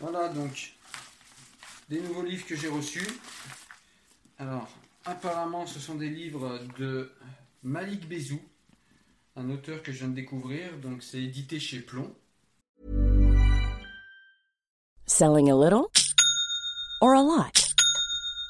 Voilà donc des nouveaux livres que j'ai reçus. Alors, apparemment, ce sont des livres de Malik Bezou, un auteur que je viens de découvrir. Donc, c'est édité chez Plomb. Selling a little or a lot?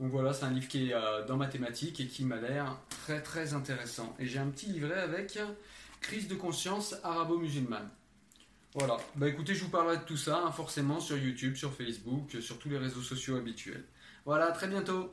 Donc voilà, c'est un livre qui est euh, dans mathématiques et qui m'a l'air très très intéressant. Et j'ai un petit livret avec Crise de conscience arabo-musulmane. Voilà, bah écoutez, je vous parlerai de tout ça, hein, forcément, sur YouTube, sur Facebook, sur tous les réseaux sociaux habituels. Voilà, à très bientôt